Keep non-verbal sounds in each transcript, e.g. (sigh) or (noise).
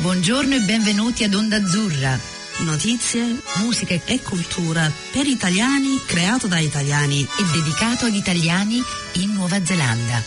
Buongiorno e benvenuti ad Onda Azzurra. Notizie, musica e cultura per italiani, creato da italiani e dedicato agli italiani in Nuova Zelanda.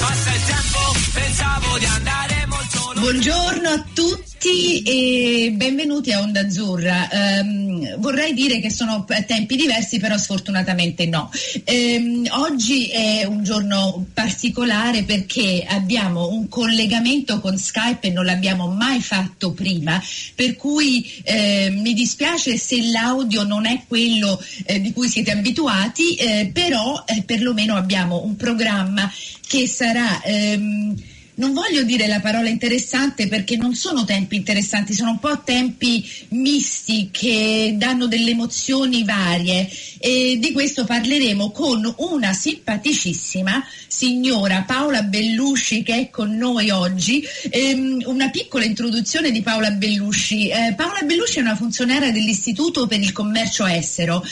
Passa il tempo, pensavo di andare molto Buongiorno a tutti e benvenuti a Onda Azzurra. Um, vorrei dire che sono tempi diversi, però sfortunatamente no. Um, oggi è un giorno particolare perché abbiamo un collegamento con Skype e non l'abbiamo mai fatto prima, per cui eh, mi dispiace se l'audio non è quello eh, di cui siete abituati, eh, però eh, perlomeno abbiamo un programma che sarà... Ehm, non voglio dire la parola interessante perché non sono tempi interessanti, sono un po' tempi misti che danno delle emozioni varie e di questo parleremo con una simpaticissima signora Paola Bellusci che è con noi oggi. Ehm, una piccola introduzione di Paola Bellusci. Eh, Paola Bellusci è una funzionaria dell'Istituto per il Commercio Estero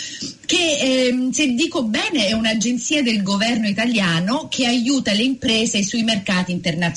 che ehm, se dico bene è un'agenzia del governo italiano che aiuta le imprese sui mercati internazionali.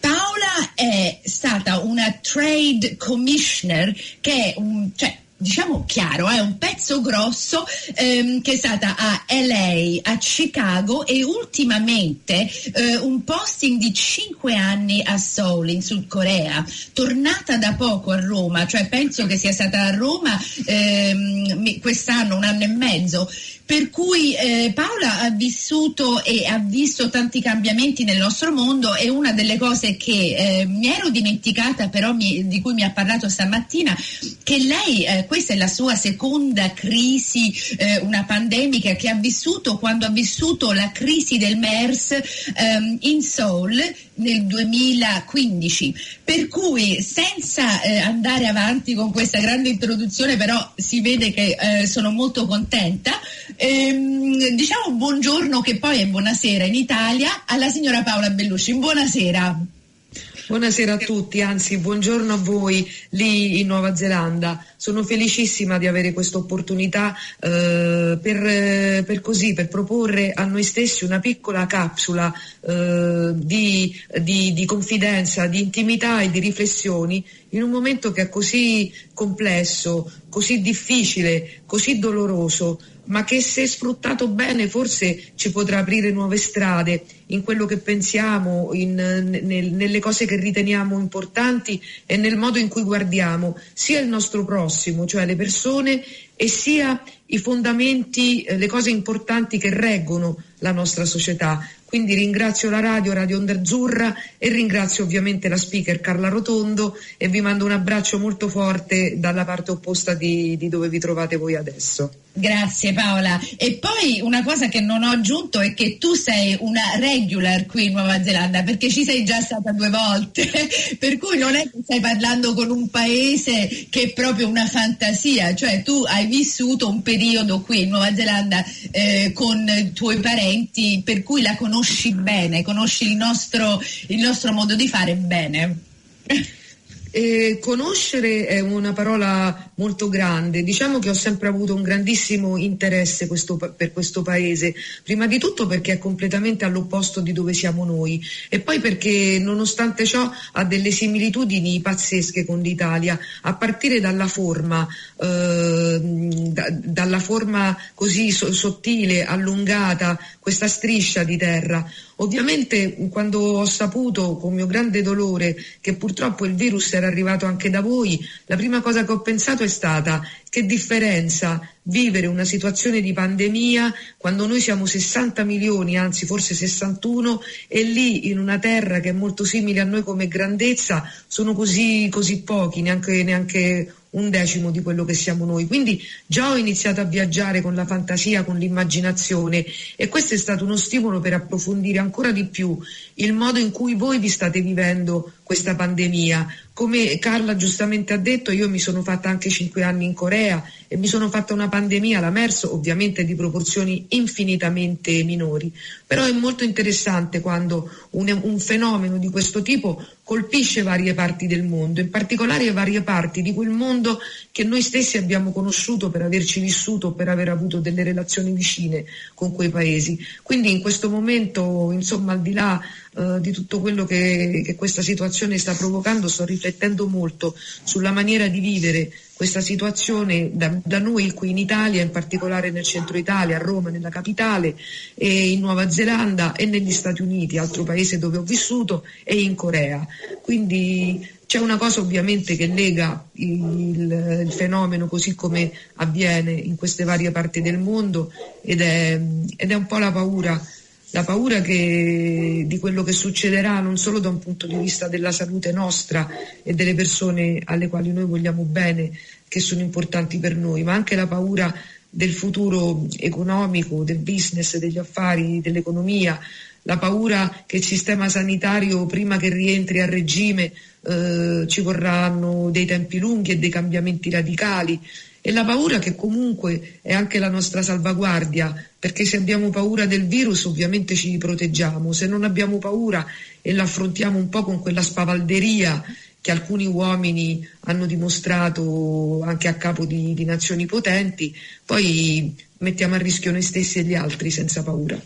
Paola è stata una trade commissioner che è un, cioè, diciamo chiaro, è un pezzo grosso ehm, che è stata a LA, a Chicago e ultimamente eh, un posting di 5 anni a Seoul in Sud Corea, tornata da poco a Roma, cioè penso che sia stata a Roma ehm, quest'anno, un anno e mezzo. Per cui eh, Paola ha vissuto e ha visto tanti cambiamenti nel nostro mondo e una delle cose che eh, mi ero dimenticata però mi, di cui mi ha parlato stamattina, che lei, eh, questa è la sua seconda crisi, eh, una pandemica che ha vissuto quando ha vissuto la crisi del MERS ehm, in Seoul nel 2015. Per cui senza eh, andare avanti con questa grande introduzione però si vede che eh, sono molto contenta. Ehm, diciamo buongiorno che poi è buonasera in Italia alla signora Paola Bellusci. Buonasera. Buonasera a tutti, anzi buongiorno a voi lì in Nuova Zelanda. Sono felicissima di avere questa opportunità eh, per, per, così, per proporre a noi stessi una piccola capsula eh, di, di, di confidenza, di intimità e di riflessioni in un momento che è così complesso, così difficile, così doloroso ma che se sfruttato bene forse ci potrà aprire nuove strade in quello che pensiamo, in, nel, nelle cose che riteniamo importanti e nel modo in cui guardiamo sia il nostro prossimo, cioè le persone, e sia i fondamenti, eh, le cose importanti che reggono la nostra società. Quindi ringrazio la radio, Radio Onda Azzurra e ringrazio ovviamente la speaker Carla Rotondo e vi mando un abbraccio molto forte dalla parte opposta di, di dove vi trovate voi adesso. Grazie Paola. E poi una cosa che non ho aggiunto è che tu sei una regular qui in Nuova Zelanda perché ci sei già stata due volte, (laughs) per cui non è che stai parlando con un paese che è proprio una fantasia, cioè tu hai vissuto un periodo qui in Nuova Zelanda eh, con i tuoi parenti per cui la conosci bene, conosci il nostro, il nostro modo di fare bene. (laughs) Eh, conoscere è una parola molto grande, diciamo che ho sempre avuto un grandissimo interesse questo, per questo paese, prima di tutto perché è completamente all'opposto di dove siamo noi. E poi perché nonostante ciò ha delle similitudini pazzesche con l'Italia, a partire dalla forma, eh, da, dalla forma così so, sottile, allungata, questa striscia di terra. Ovviamente quando ho saputo con mio grande dolore che purtroppo il virus era arrivato anche da voi, la prima cosa che ho pensato è stata che differenza vivere una situazione di pandemia quando noi siamo 60 milioni, anzi forse 61, e lì in una terra che è molto simile a noi come grandezza sono così, così pochi, neanche, neanche un decimo di quello che siamo noi. Quindi già ho iniziato a viaggiare con la fantasia, con l'immaginazione e questo è stato uno stimolo per approfondire ancora di più il modo in cui voi vi state vivendo questa pandemia. Come Carla giustamente ha detto, io mi sono fatta anche cinque anni in Corea e mi sono fatta una pandemia, la MERS, ovviamente di proporzioni infinitamente minori. Però è molto interessante quando un, un fenomeno di questo tipo colpisce varie parti del mondo, in particolare varie parti di quel mondo che noi stessi abbiamo conosciuto per averci vissuto, per aver avuto delle relazioni vicine con quei paesi. Quindi in questo momento, insomma, al di là eh, di tutto quello che, che questa situazione sta provocando, sto riflettendo molto sulla maniera di vivere questa situazione da, da, noi qui in Italia, in particolare nel centro Italia, a Roma, nella capitale, e in Nuova Zelanda e negli Stati Uniti, altro paese dove ho vissuto, e in Corea. Quindi c'è una cosa ovviamente che lega il, il, fenomeno così come avviene in queste varie parti del mondo ed è, ed è un po' la paura la paura che, di quello che succederà non solo da un punto di vista della salute nostra e delle persone alle quali noi vogliamo bene, che sono importanti per noi, ma anche la paura del futuro economico, del business, degli affari, dell'economia, la paura che il sistema sanitario prima che rientri a regime eh, ci vorranno dei tempi lunghi e dei cambiamenti radicali e la paura che comunque è anche la nostra salvaguardia, perché se abbiamo paura del virus ovviamente ci proteggiamo, se non abbiamo paura e l'affrontiamo un po' con quella spavalderia che alcuni uomini hanno dimostrato anche a capo di, di nazioni potenti, poi mettiamo a rischio noi stessi e gli altri senza paura.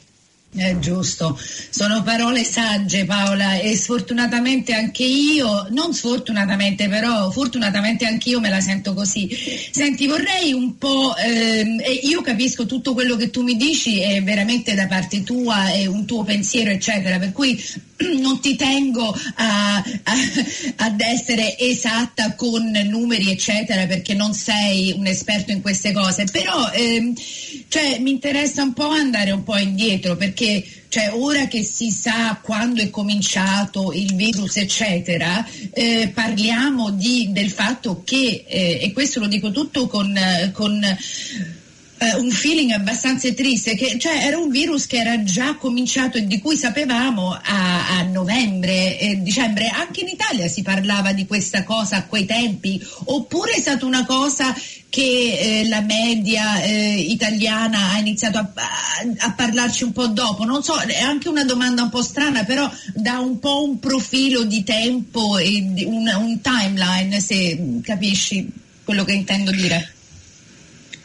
È giusto, sono parole sagge Paola e sfortunatamente anche io, non sfortunatamente però, fortunatamente anche io me la sento così. Senti, vorrei un po', ehm, io capisco tutto quello che tu mi dici è veramente da parte tua, è un tuo pensiero eccetera, per cui (clears throat) non ti tengo a, a, ad essere esatta con numeri eccetera perché non sei un esperto in queste cose, però ehm, cioè, mi interessa un po' andare un po' indietro perché cioè, ora che si sa quando è cominciato il virus, eccetera, eh, parliamo di, del fatto che, eh, e questo lo dico tutto con, con eh, un feeling abbastanza triste, che cioè, era un virus che era già cominciato e di cui sapevamo a, a novembre, eh, dicembre, anche in Italia si parlava di questa cosa a quei tempi, oppure è stata una cosa che eh, la media eh, italiana ha iniziato a, a, a, parlarci un po' dopo? Non so, è anche una domanda un po' strana, però dà un po' un profilo di tempo e un, un timeline, se capisci quello che intendo dire.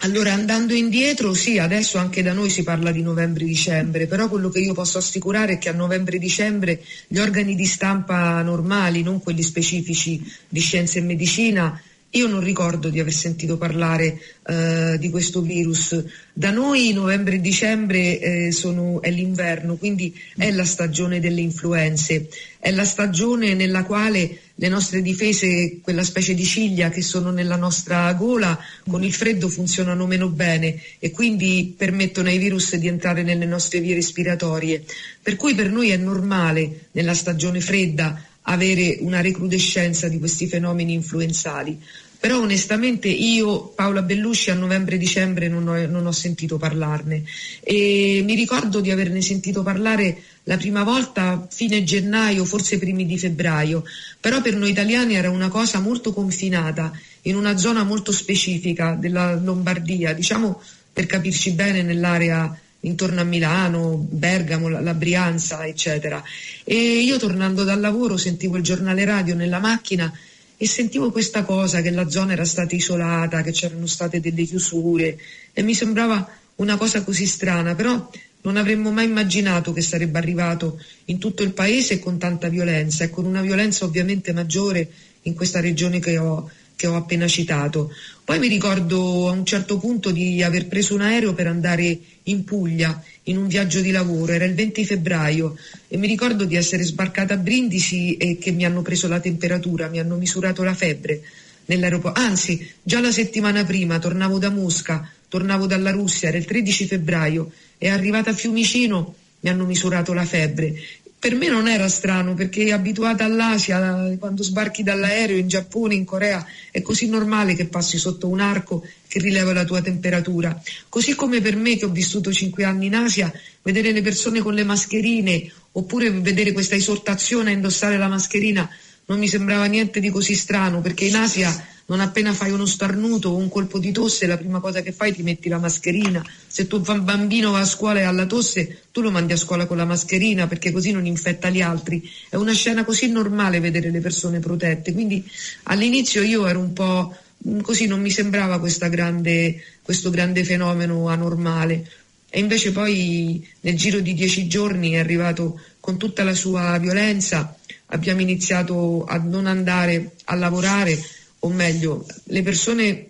Allora, andando indietro, sì, adesso anche da noi si parla di novembre-dicembre, però quello che io posso assicurare è che a novembre-dicembre gli organi di stampa normali, non quelli specifici di scienza e medicina, io non ricordo di aver sentito parlare eh, di questo virus. Da noi novembre e dicembre eh, sono, è l'inverno, quindi è la stagione delle influenze, è la stagione nella quale le nostre difese, quella specie di ciglia che sono nella nostra gola, con il freddo funzionano meno bene e quindi permettono ai virus di entrare nelle nostre vie respiratorie. Per cui per noi è normale nella stagione fredda avere una recrudescenza di questi fenomeni influenzali. Però onestamente io, Paola Bellusci, a novembre-dicembre non ho, non ho sentito parlarne e mi ricordo di averne sentito parlare la prima volta fine gennaio, forse primi di febbraio, però per noi italiani era una cosa molto confinata, in una zona molto specifica della Lombardia, diciamo per capirci bene nell'area intorno a Milano, Bergamo, la, la Brianza, eccetera. E io tornando dal lavoro sentivo il giornale radio nella macchina e sentivo questa cosa che la zona era stata isolata, che c'erano state delle chiusure e mi sembrava una cosa così strana, però non avremmo mai immaginato che sarebbe arrivato in tutto il paese con tanta violenza e con una violenza ovviamente maggiore in questa regione che ho, che ho appena citato. Poi mi ricordo a un certo punto di aver preso un aereo per andare in Puglia in un viaggio di lavoro, era il 20 febbraio e mi ricordo di essere sbarcata a Brindisi e che mi hanno preso la temperatura, mi hanno misurato la febbre nell'aeroporto, anzi già la settimana prima tornavo da Mosca, tornavo dalla Russia, era il 13 febbraio e arrivata a Fiumicino mi hanno misurato la febbre per me non era strano perché abituata all'Asia, quando sbarchi dall'aereo in Giappone, in Corea, è così normale che passi sotto un arco che rileva la tua temperatura. Così come per me che ho vissuto cinque anni in Asia, vedere le persone con le mascherine oppure vedere questa esortazione a indossare la mascherina non mi sembrava niente di così strano perché in Asia non appena fai uno starnuto o un colpo di tosse, la prima cosa che fai ti metti la mascherina. Se tuo bambino va a scuola e ha la tosse, tu lo mandi a scuola con la mascherina perché così non infetta gli altri. È una scena così normale vedere le persone protette. Quindi all'inizio io ero un po' mm, così, non mi sembrava grande, questo grande fenomeno anormale. E invece poi nel giro di dieci giorni è arrivato con tutta la sua violenza abbiamo iniziato a non andare a lavorare, o meglio, le persone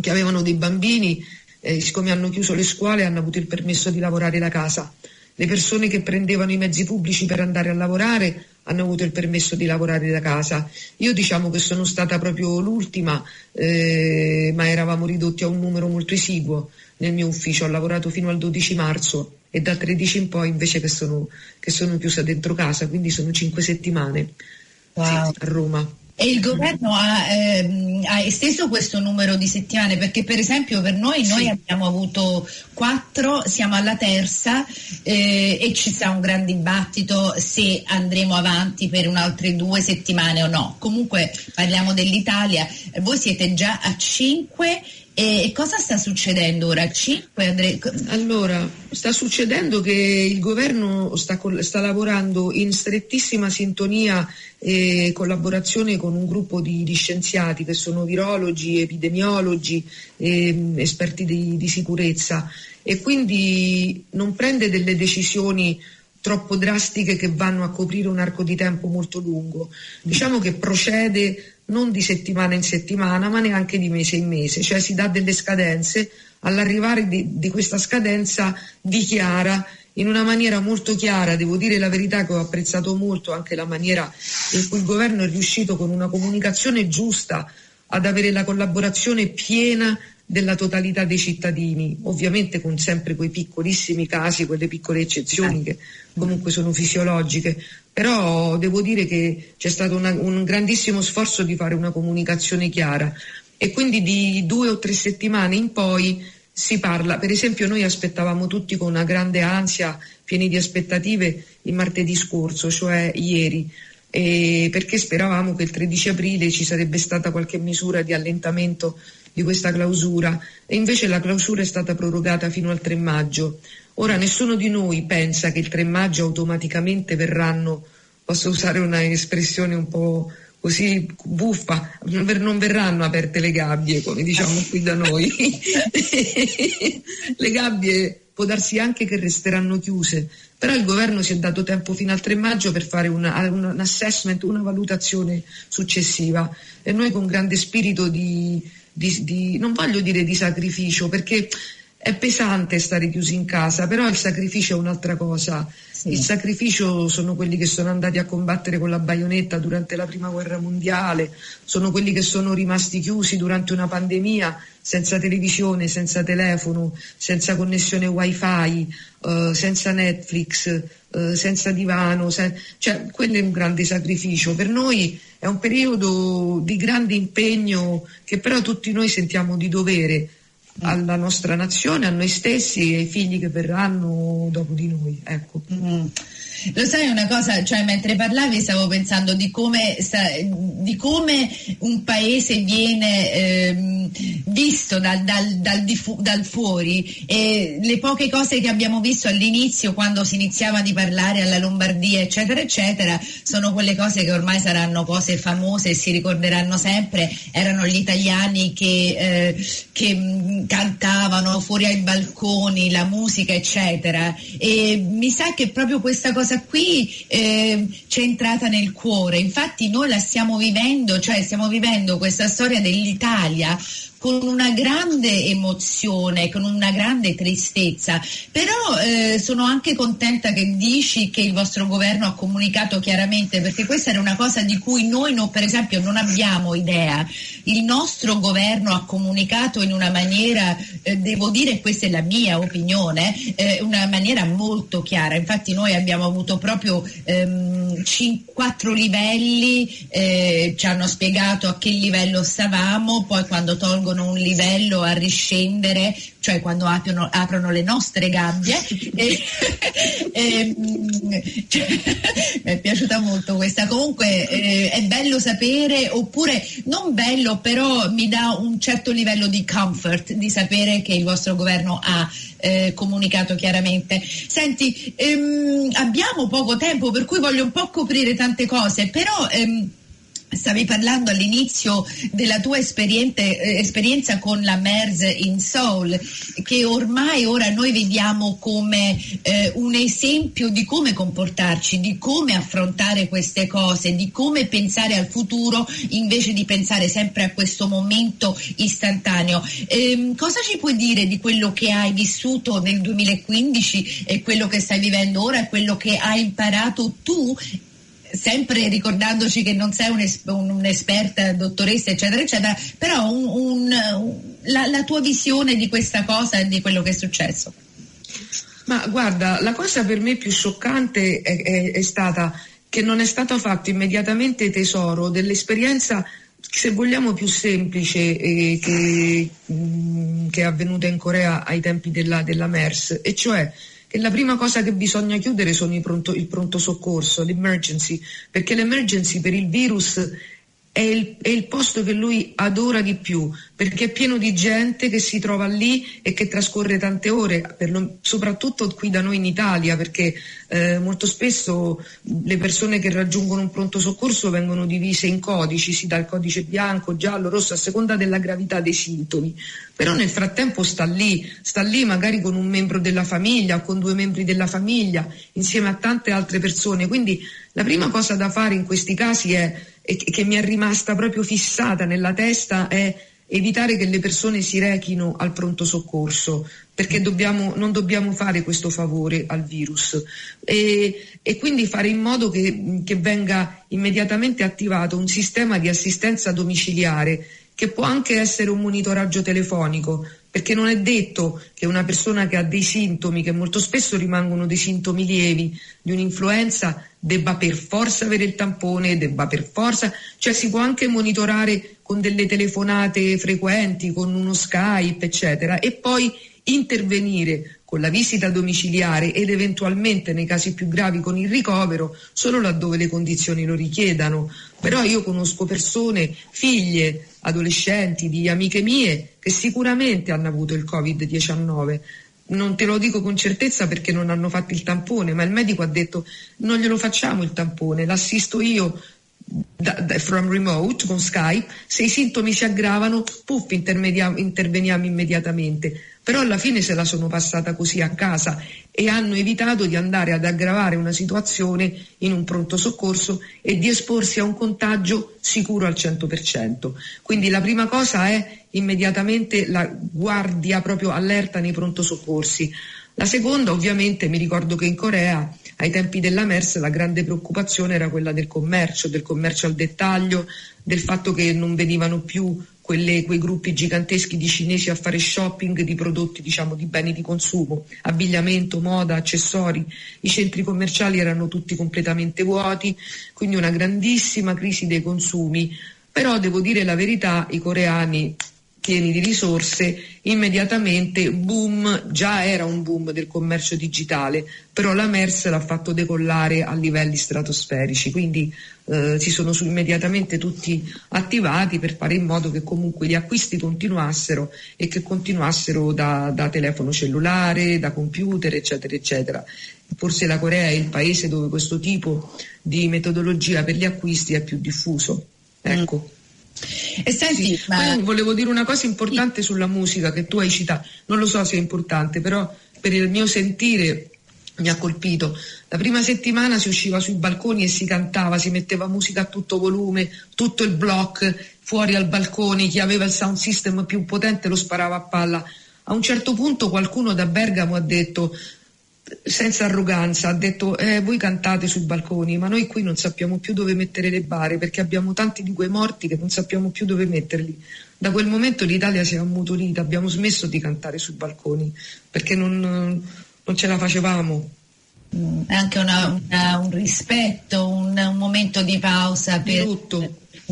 che avevano dei bambini, eh, siccome hanno chiuso le scuole, hanno avuto il permesso di lavorare da casa. Le persone che prendevano i mezzi pubblici per andare a lavorare hanno avuto il permesso di lavorare da casa. Io diciamo che sono stata proprio l'ultima, eh, ma eravamo ridotti a un numero molto esiguo nel mio ufficio. Ho lavorato fino al 12 marzo e da 13 in poi invece che sono, che sono chiusa dentro casa, quindi sono cinque settimane wow. sì, a Roma. E il governo ha, ehm, ha, esteso questo numero di settimane perché per esempio per noi, sì. noi abbiamo avuto quattro, siamo alla terza eh, e ci sta un gran dibattito se andremo avanti per un'altre due settimane o no. Comunque parliamo dell'Italia, voi siete già a cinque e cosa sta succedendo ora? 5 Andre... Allora, sta succedendo che il governo sta, sta lavorando in strettissima sintonia e collaborazione con un gruppo di, di scienziati che sono virologi, epidemiologi, eh, esperti di, di sicurezza e quindi non prende delle decisioni troppo drastiche che vanno a coprire un arco di tempo molto lungo. Diciamo che procede non di settimana in settimana, ma neanche di mese in mese, cioè si dà delle scadenze, all'arrivare di, di questa scadenza dichiara in una maniera molto chiara, devo dire la verità che ho apprezzato molto anche la maniera in cui il governo è riuscito con una comunicazione giusta ad avere la collaborazione piena della totalità dei cittadini, ovviamente con sempre quei piccolissimi casi, quelle piccole eccezioni che comunque sono fisiologiche, però devo dire che c'è stato una, un grandissimo sforzo di fare una comunicazione chiara. E quindi di due o tre settimane in poi si parla, per esempio noi aspettavamo tutti con una grande ansia, pieni di aspettative, il martedì scorso, cioè ieri, perché speravamo che il 13 aprile ci sarebbe stata qualche misura di allentamento di questa clausura e invece la clausura è stata prorogata fino al 3 maggio. Ora nessuno di noi pensa che il 3 maggio automaticamente verranno, posso usare una espressione un po' così buffa, non verranno aperte le gabbie come diciamo qui da noi. (laughs) le gabbie può darsi anche che resteranno chiuse, però il governo si è dato tempo fino al 3 maggio per fare una, un assessment, una valutazione successiva e noi con grande spirito di, di, di, non voglio dire di sacrificio, perché è pesante stare chiusi in casa, però il sacrificio è un'altra cosa. Sì. Il sacrificio sono quelli che sono andati a combattere con la baionetta durante la prima guerra mondiale, sono quelli che sono rimasti chiusi durante una pandemia senza televisione, senza telefono, senza connessione wifi, uh, senza Netflix, uh, senza divano, sen- cioè quello è un grande sacrificio. Per noi è un periodo di grande impegno che però tutti noi sentiamo di dovere alla nostra nazione, a noi stessi e ai figli che verranno dopo di noi. Ecco. Mm. Lo sai una cosa, cioè mentre parlavi stavo pensando di come, di come un paese viene ehm, visto dal, dal, dal, dal, fuori. E le poche cose che abbiamo visto all'inizio quando si iniziava di parlare alla Lombardia eccetera eccetera sono quelle cose che ormai saranno cose famose e si ricorderanno sempre, erano gli italiani che, eh, che mm, cantavano fuori ai balconi, la musica eccetera. E mi sa che proprio questa cosa cosa qui eh, ci è entrata nel cuore, infatti noi la stiamo vivendo, cioè stiamo vivendo questa storia dell'Italia con una grande emozione, con una grande tristezza, però eh, sono anche contenta che dici che il vostro governo ha comunicato chiaramente, perché questa era una cosa di cui noi no, per esempio non abbiamo idea. Il nostro governo ha comunicato in una maniera, eh, devo dire, questa è la mia opinione, eh, una maniera molto chiara. Infatti noi abbiamo avuto proprio ehm, quattro livelli, eh, ci hanno spiegato a che livello stavamo, poi quando tolgono raggiungono un livello a riscendere, cioè quando aprono, aprono le nostre gabbie. e, (laughs) e, cioè, mi è piaciuta molto questa. Comunque eh, è bello sapere, oppure non bello, però mi dà un certo livello di comfort di sapere che il vostro governo ha eh, comunicato chiaramente. Senti, ehm, abbiamo poco tempo, per cui voglio un po' coprire tante cose, però... Ehm, Stavi parlando all'inizio della tua eh, esperienza con la MERS in Seoul, che ormai ora noi vediamo come eh, un esempio di come comportarci, di come affrontare queste cose, di come pensare al futuro invece di pensare sempre a questo momento istantaneo. Eh, cosa ci puoi dire di quello che hai vissuto nel 2015 e quello che stai vivendo ora e quello che hai imparato tu sempre ricordandoci che non sei un'esperta, dottoressa, eccetera, eccetera, però un, un, la, la tua visione di questa cosa e di quello che è successo. Ma guarda, la cosa per me più scioccante è, è, è stata che non è stato fatto immediatamente tesoro dell'esperienza se vogliamo più semplice eh, che, mh, mm, che, è avvenuta in Corea ai tempi della, della MERS, e cioè che la prima cosa che bisogna chiudere sono pronto, il pronto soccorso, l'emergency, perché l'emergency per il virus è il, è il, posto che lui adora di più, perché è pieno di gente che si trova lì e che trascorre tante ore, lo, soprattutto qui da noi in Italia, perché eh, molto spesso le persone che raggiungono un pronto soccorso vengono divise in codici, si dà il codice bianco, giallo, rosso, a seconda della gravità dei sintomi. Però nel frattempo sta lì, sta lì magari con un membro della famiglia con due membri della famiglia, insieme a tante altre persone. Quindi la prima cosa da fare in questi casi è e che mi è rimasta proprio fissata nella testa è evitare che le persone si rechino al pronto soccorso, perché dobbiamo, non dobbiamo fare questo favore al virus. E, e quindi fare in modo che, che venga immediatamente attivato un sistema di assistenza domiciliare che può anche essere un monitoraggio telefonico, perché non è detto che una persona che ha dei sintomi, che molto spesso rimangono dei sintomi lievi di un'influenza, debba per forza avere il tampone, debba per forza, cioè si può anche monitorare con delle telefonate frequenti, con uno Skype, eccetera, e poi intervenire con la visita domiciliare ed eventualmente nei casi più gravi con il ricovero solo laddove le condizioni lo richiedano. Però io conosco persone, figlie, adolescenti, di amiche mie che sicuramente hanno avuto il Covid-19. Non te lo dico con certezza perché non hanno fatto il tampone, ma il medico ha detto non glielo facciamo il tampone, l'assisto io da, da, from remote con Skype, se i sintomi si aggravano, puff, interveniamo immediatamente però alla fine se la sono passata così a casa e hanno evitato di andare ad aggravare una situazione in un pronto soccorso e di esporsi a un contagio sicuro al 100%. Quindi la prima cosa è immediatamente la guardia proprio allerta nei pronto soccorsi. La seconda ovviamente mi ricordo che in Corea ai tempi della MERS la grande preoccupazione era quella del commercio, del commercio al dettaglio, del fatto che non venivano più quelle, quei gruppi giganteschi di cinesi a fare shopping di prodotti, diciamo, di beni di consumo, abbigliamento, moda, accessori. I centri commerciali erano tutti completamente vuoti, quindi una grandissima crisi dei consumi. Però devo dire la verità, i coreani pieni di risorse, immediatamente boom, già era un boom del commercio digitale, però la MERS l'ha fatto decollare a livelli stratosferici, quindi eh, si sono immediatamente tutti attivati per fare in modo che comunque gli acquisti continuassero e che continuassero da, da telefono cellulare, da computer, eccetera, eccetera. Forse la Corea è il paese dove questo tipo di metodologia per gli acquisti è più diffuso. Ecco. Mm. E senti, sì, ma... volevo dire una cosa importante sulla musica che tu hai citato, non lo so se è importante, però per il mio sentire mi ha colpito. La prima settimana si usciva sui balconi e si cantava, si metteva musica a tutto volume, tutto il block fuori al balcone, chi aveva il sound system più potente lo sparava a palla. A un certo punto qualcuno da Bergamo ha detto senza arroganza, ha detto eh, voi cantate sui balconi, ma noi qui non sappiamo più dove mettere le bare perché abbiamo tanti di quei morti che non sappiamo più dove metterli. Da quel momento l'Italia si è ammutolita, abbiamo smesso di cantare sui balconi perché non, non ce la facevamo. Mm, anche una, una, un rispetto, un, un, momento di pausa per, di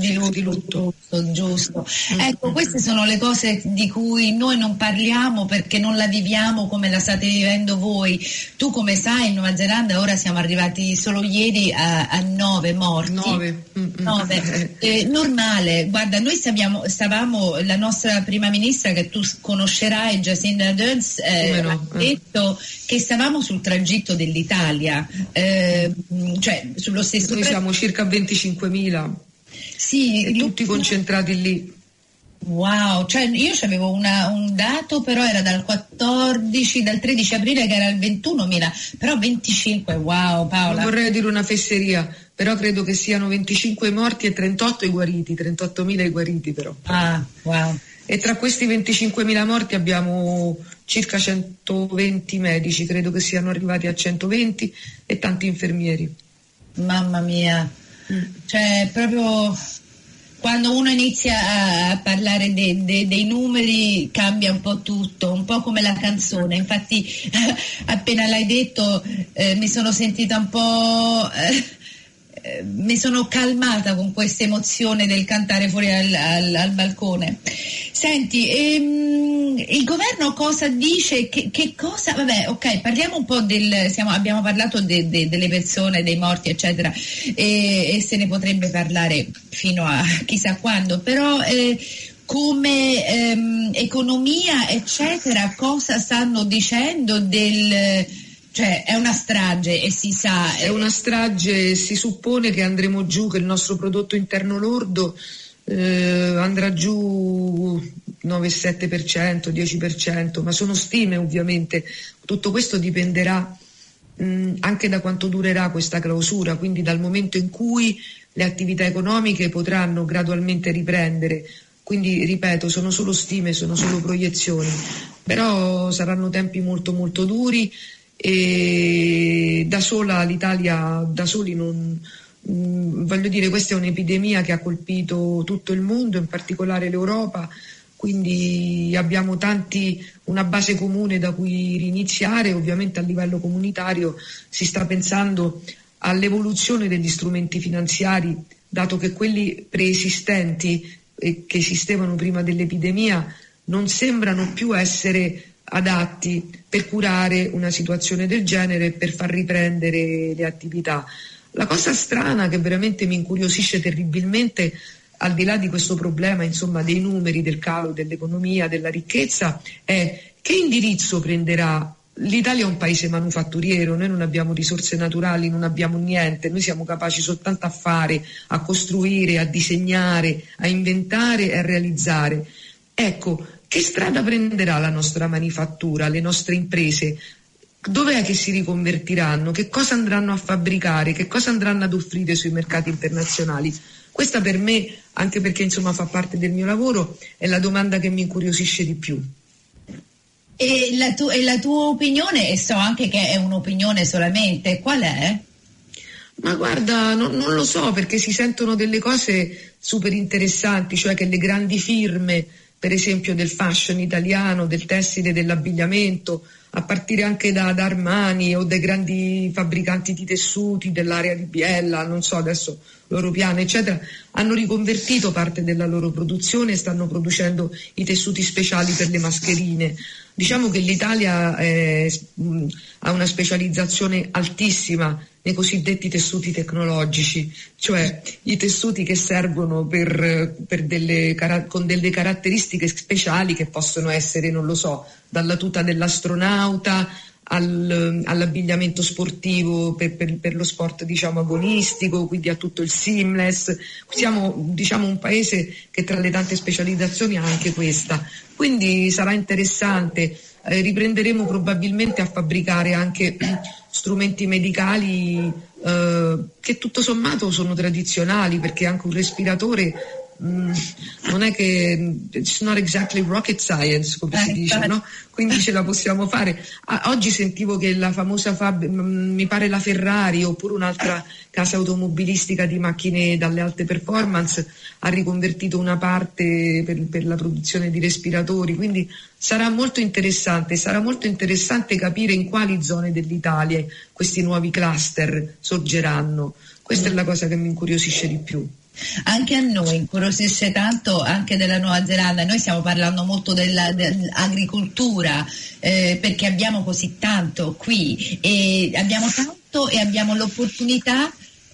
di di lutto. Giusto, giusto. Mm. Ecco, queste sono le cose di cui noi non parliamo perché non la viviamo come la state vivendo voi. Tu come sai in Nuova Zelanda ora siamo arrivati solo ieri a, a nove morti. Nove. Mm, nove. (laughs) Eh, normale, guarda, noi stavamo, stavamo, la nostra prima ministra che tu conoscerai, Jacinda Ardern, eh, no? ha detto che stavamo sul tragitto dell'Italia, eh, cioè sullo stesso... Noi siamo circa 25.000. Sì, e tutti concentrati lì. Wow, cioè io avevo un dato però era dal 14, dal 13 aprile che era il 21.000, però 25, wow Paola. Non vorrei dire una fesseria, però credo che siano 25 morti e 38 i guariti, 38.000 i guariti però. Ah, wow. E tra questi 25.000 morti abbiamo circa 120 medici, credo che siano arrivati a 120 e tanti infermieri. Mamma mia. Cioè proprio quando uno inizia a parlare de, de, dei numeri cambia un po' tutto, un po' come la canzone. Infatti (laughs) appena l'hai detto eh, mi sono sentita un po'... Eh, eh, mi sono calmata con questa emozione del cantare fuori al, al, al balcone. Senti, ehm, il governo cosa dice? Che, che, cosa? Vabbè, ok, parliamo un po' del. Siamo, abbiamo parlato de, de, delle persone, dei morti, eccetera, e, e, se ne potrebbe parlare fino a chissà quando, però. Eh, come ehm, economia, eccetera, cosa stanno dicendo del cioè è una strage e si sa. È una strage, si suppone che andremo giù, che il nostro prodotto interno lordo eh, andrà giù 9-7%, 10%, ma sono stime ovviamente. Tutto questo dipenderà mh, anche da quanto durerà questa clausura, quindi dal momento in cui le attività economiche potranno gradualmente riprendere. Quindi, ripeto, sono solo stime, sono solo proiezioni, però saranno tempi molto molto duri e da sola l'Italia, da soli non, voglio dire, questa è un'epidemia che ha colpito tutto il mondo, in particolare l'Europa, quindi abbiamo tanti, una base comune da cui riniziare, ovviamente a livello comunitario si sta pensando all'evoluzione degli strumenti finanziari, dato che quelli preesistenti e che esistevano prima dell'epidemia non sembrano più essere adatti per curare una situazione del genere e per far riprendere le attività. La cosa strana che veramente mi incuriosisce terribilmente, al di là di questo problema insomma, dei numeri, del calo dell'economia, della ricchezza, è che indirizzo prenderà L'Italia è un paese manufatturiero, noi non abbiamo risorse naturali, non abbiamo niente, noi siamo capaci soltanto a fare, a costruire, a disegnare, a inventare e a realizzare. Ecco, che strada prenderà la nostra manifattura, le nostre imprese? Dov'è che si riconvertiranno? Che cosa andranno a fabbricare? Che cosa andranno ad offrire sui mercati internazionali? Questa per me, anche perché insomma fa parte del mio lavoro, è la domanda che mi incuriosisce di più. E la, tu, e la tua opinione, e so anche che è un'opinione solamente, qual è? Ma guarda, no, non lo so perché si sentono delle cose super interessanti, cioè che le grandi firme per esempio del fashion italiano, del tessile, dell'abbigliamento, a partire anche da, da, Armani o dai grandi fabbricanti di tessuti dell'area di Biella, non so adesso loro piane, eccetera, hanno riconvertito parte della loro produzione e stanno producendo i tessuti speciali per le mascherine. Diciamo che l'Italia è, mh, ha una specializzazione altissima nei cosiddetti tessuti tecnologici, cioè i tessuti che servono per, per delle, con delle caratteristiche speciali che possono essere, non lo so, dalla tuta dell'astronauta al, all'abbigliamento sportivo per, per, per, lo sport diciamo agonistico, quindi a tutto il seamless. Siamo diciamo, un paese che tra le tante specializzazioni ha anche questa. Quindi sarà interessante, eh, riprenderemo probabilmente a fabbricare anche strumenti medicali eh, che tutto sommato sono tradizionali perché anche un respiratore Mm, non è che it's not exactly rocket science come si eh, dice no? quindi ce la possiamo fare. Ah, oggi sentivo che la famosa fab mm, mi pare la Ferrari oppure un'altra casa automobilistica di macchine dalle alte performance ha riconvertito una parte per, per la produzione di respiratori. Quindi sarà molto interessante sarà molto interessante capire in quali zone dell'Italia questi nuovi cluster sorgeranno. Questa è la cosa che mi incuriosisce di più anche a noi incuriosisce tanto anche della Nuova Zelanda, noi stiamo parlando molto dell'agricoltura eh, perché abbiamo così tanto qui e abbiamo tanto e abbiamo l'opportunità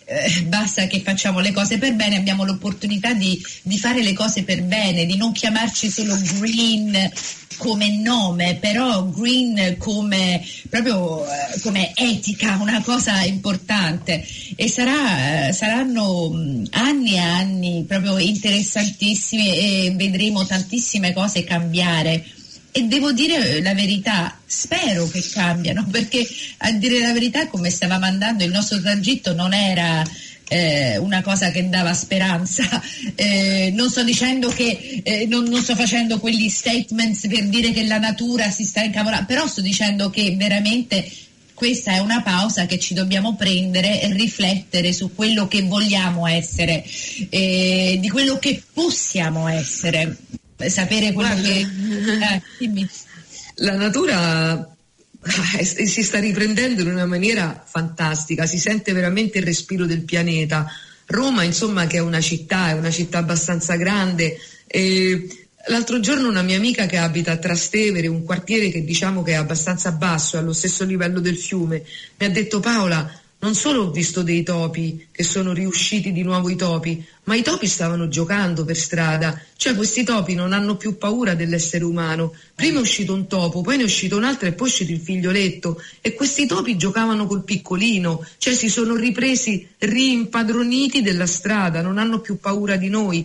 eh, basta che facciamo le cose per bene, abbiamo l'opportunità di, di, fare le cose per bene, di non chiamarci solo green, come nome, però green come proprio eh, come etica, una cosa importante. E sarà, saranno mm, anni e anni proprio interessantissimi e vedremo tantissime cose cambiare. E devo dire la verità, spero che cambiano, (laughs) perché a dire la verità come stavamo andando il nostro tragitto non era eh, una cosa che dava speranza. (laughs) Eh, non sto dicendo che eh, non, non, sto facendo quegli statements per dire che la natura si sta incavolando, però sto dicendo che veramente questa è una pausa che ci dobbiamo prendere e riflettere su quello che vogliamo essere, eh, di quello che possiamo essere, sapere quello Guarda. che... Eh, la natura Ah, si sta riprendendo in una maniera fantastica, si sente veramente il respiro del pianeta. Roma, insomma, che è una città, è una città abbastanza grande. E l'altro giorno una mia amica che abita a Trastevere, un quartiere che diciamo che è abbastanza basso, è allo stesso livello del fiume, mi ha detto Paola, non solo ho visto dei topi, che sono riusciti di nuovo i topi, ma i topi stavano giocando per strada, cioè questi topi non hanno più paura dell'essere umano. Prima è uscito un topo, poi ne è uscito un altro e poi è uscito il figlioletto e questi topi giocavano col piccolino, cioè si sono ripresi rimpadroniti della strada, non hanno più paura di noi.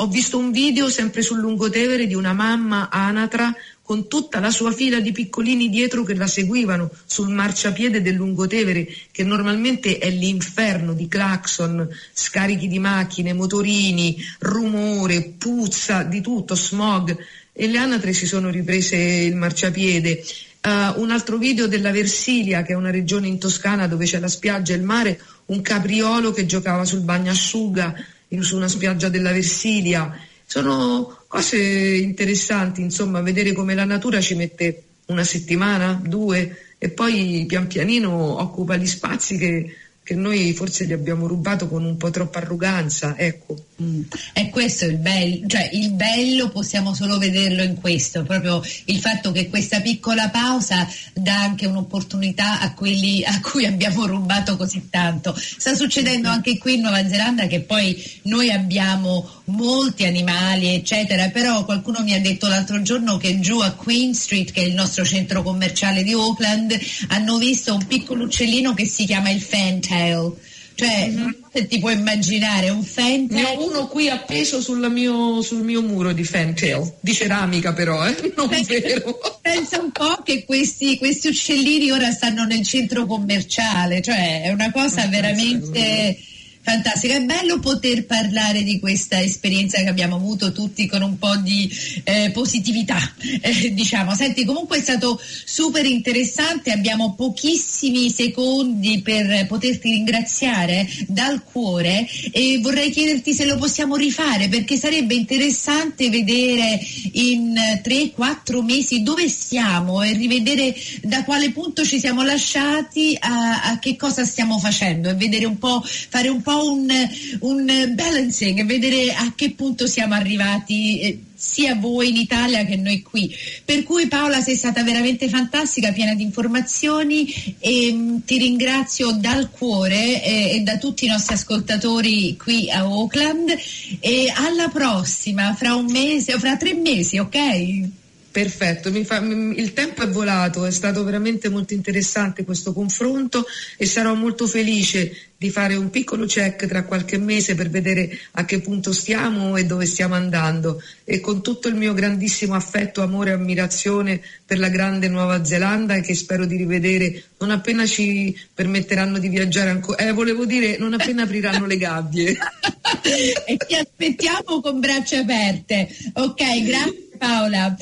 Ho visto un video sempre sul lungotevere di una mamma anatra con tutta la sua fila di piccolini dietro che la seguivano sul marciapiede del Lungotevere, che normalmente è l'inferno di clacson, scarichi di macchine, motorini, rumore, puzza, di tutto, smog. E le anatre si sono riprese il marciapiede. Uh, un altro video della Versilia, che è una regione in Toscana dove c'è la spiaggia e il mare, un capriolo che giocava sul bagnasciuga su una spiaggia della Versilia. Sono cose interessanti, insomma, vedere come la natura ci mette una settimana, due e poi pian pianino occupa gli spazi che che noi forse gli abbiamo rubato con un po' troppa arroganza, ecco. Mm. E questo è il bello, cioè il bello possiamo solo vederlo in questo, proprio il fatto che questa piccola pausa dà anche un'opportunità a quelli a cui abbiamo rubato così tanto. Sta succedendo anche qui in Nuova Zelanda che poi noi abbiamo molti animali, eccetera, però qualcuno mi ha detto l'altro giorno che giù a Queen Street, che è il nostro centro commerciale di Auckland, hanno visto un piccolo uccellino che si chiama il fantail fantail. Cioè, mm-hmm. se ti puoi immaginare un fantail. Ne ho uno qui appeso mio, sul mio muro di fantail, di ceramica però, eh? (laughs) non pensa, vero. Pensa un po' che questi, questi, uccellini ora stanno nel centro commerciale, cioè è una cosa non veramente fantastica. È bello poter parlare di questa esperienza che abbiamo avuto tutti con un po' di eh, positività, (laughs) eh, diciamo. Senti, comunque è stato super interessante, abbiamo pochissimi secondi per poterti ringraziare dal cuore e vorrei chiederti se lo possiamo rifare perché sarebbe interessante vedere in 3-4 mesi dove siamo e rivedere da quale punto ci siamo lasciati a, a che cosa stiamo facendo e vedere un po', fare un po' un, un balancing, vedere a che punto siamo arrivati eh, sia voi in Italia che noi qui. Per cui Paola sei stata veramente fantastica, piena di informazioni e mm, ti ringrazio dal cuore eh, e da tutti i nostri ascoltatori qui a Auckland e alla prossima, fra un mese o fra tre mesi, ok? Perfetto, fa, il tempo è volato, è stato veramente molto interessante questo confronto e sarò molto felice di fare un piccolo check tra qualche mese per vedere a che punto stiamo e dove stiamo andando e con tutto il mio grandissimo affetto, amore e ammirazione per la grande Nuova Zelanda che spero di rivedere non appena ci permetteranno di viaggiare ancora, eh, volevo dire non appena apriranno le gabbie. (laughs) e ti aspettiamo con braccia aperte. Ok, grazie Paola.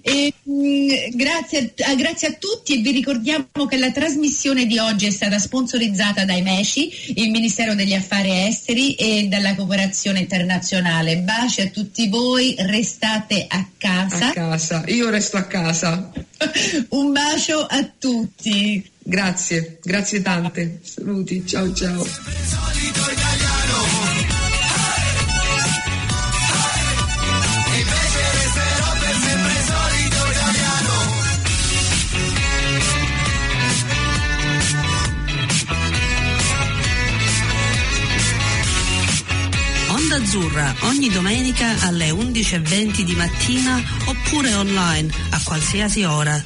E, mh, mm, grazie, a, grazie, a, tutti e vi ricordiamo che la trasmissione di oggi è stata sponsorizzata dai MESCI, il Ministero degli Affari Esteri e dalla Cooperazione Internazionale. Baci a tutti voi, restate a casa. A casa, io resto a casa. (laughs) Un bacio a tutti. Grazie, grazie tante. Saluti, ciao ciao. Azzurra ogni domenica alle 11.20 di mattina oppure online a qualsiasi ora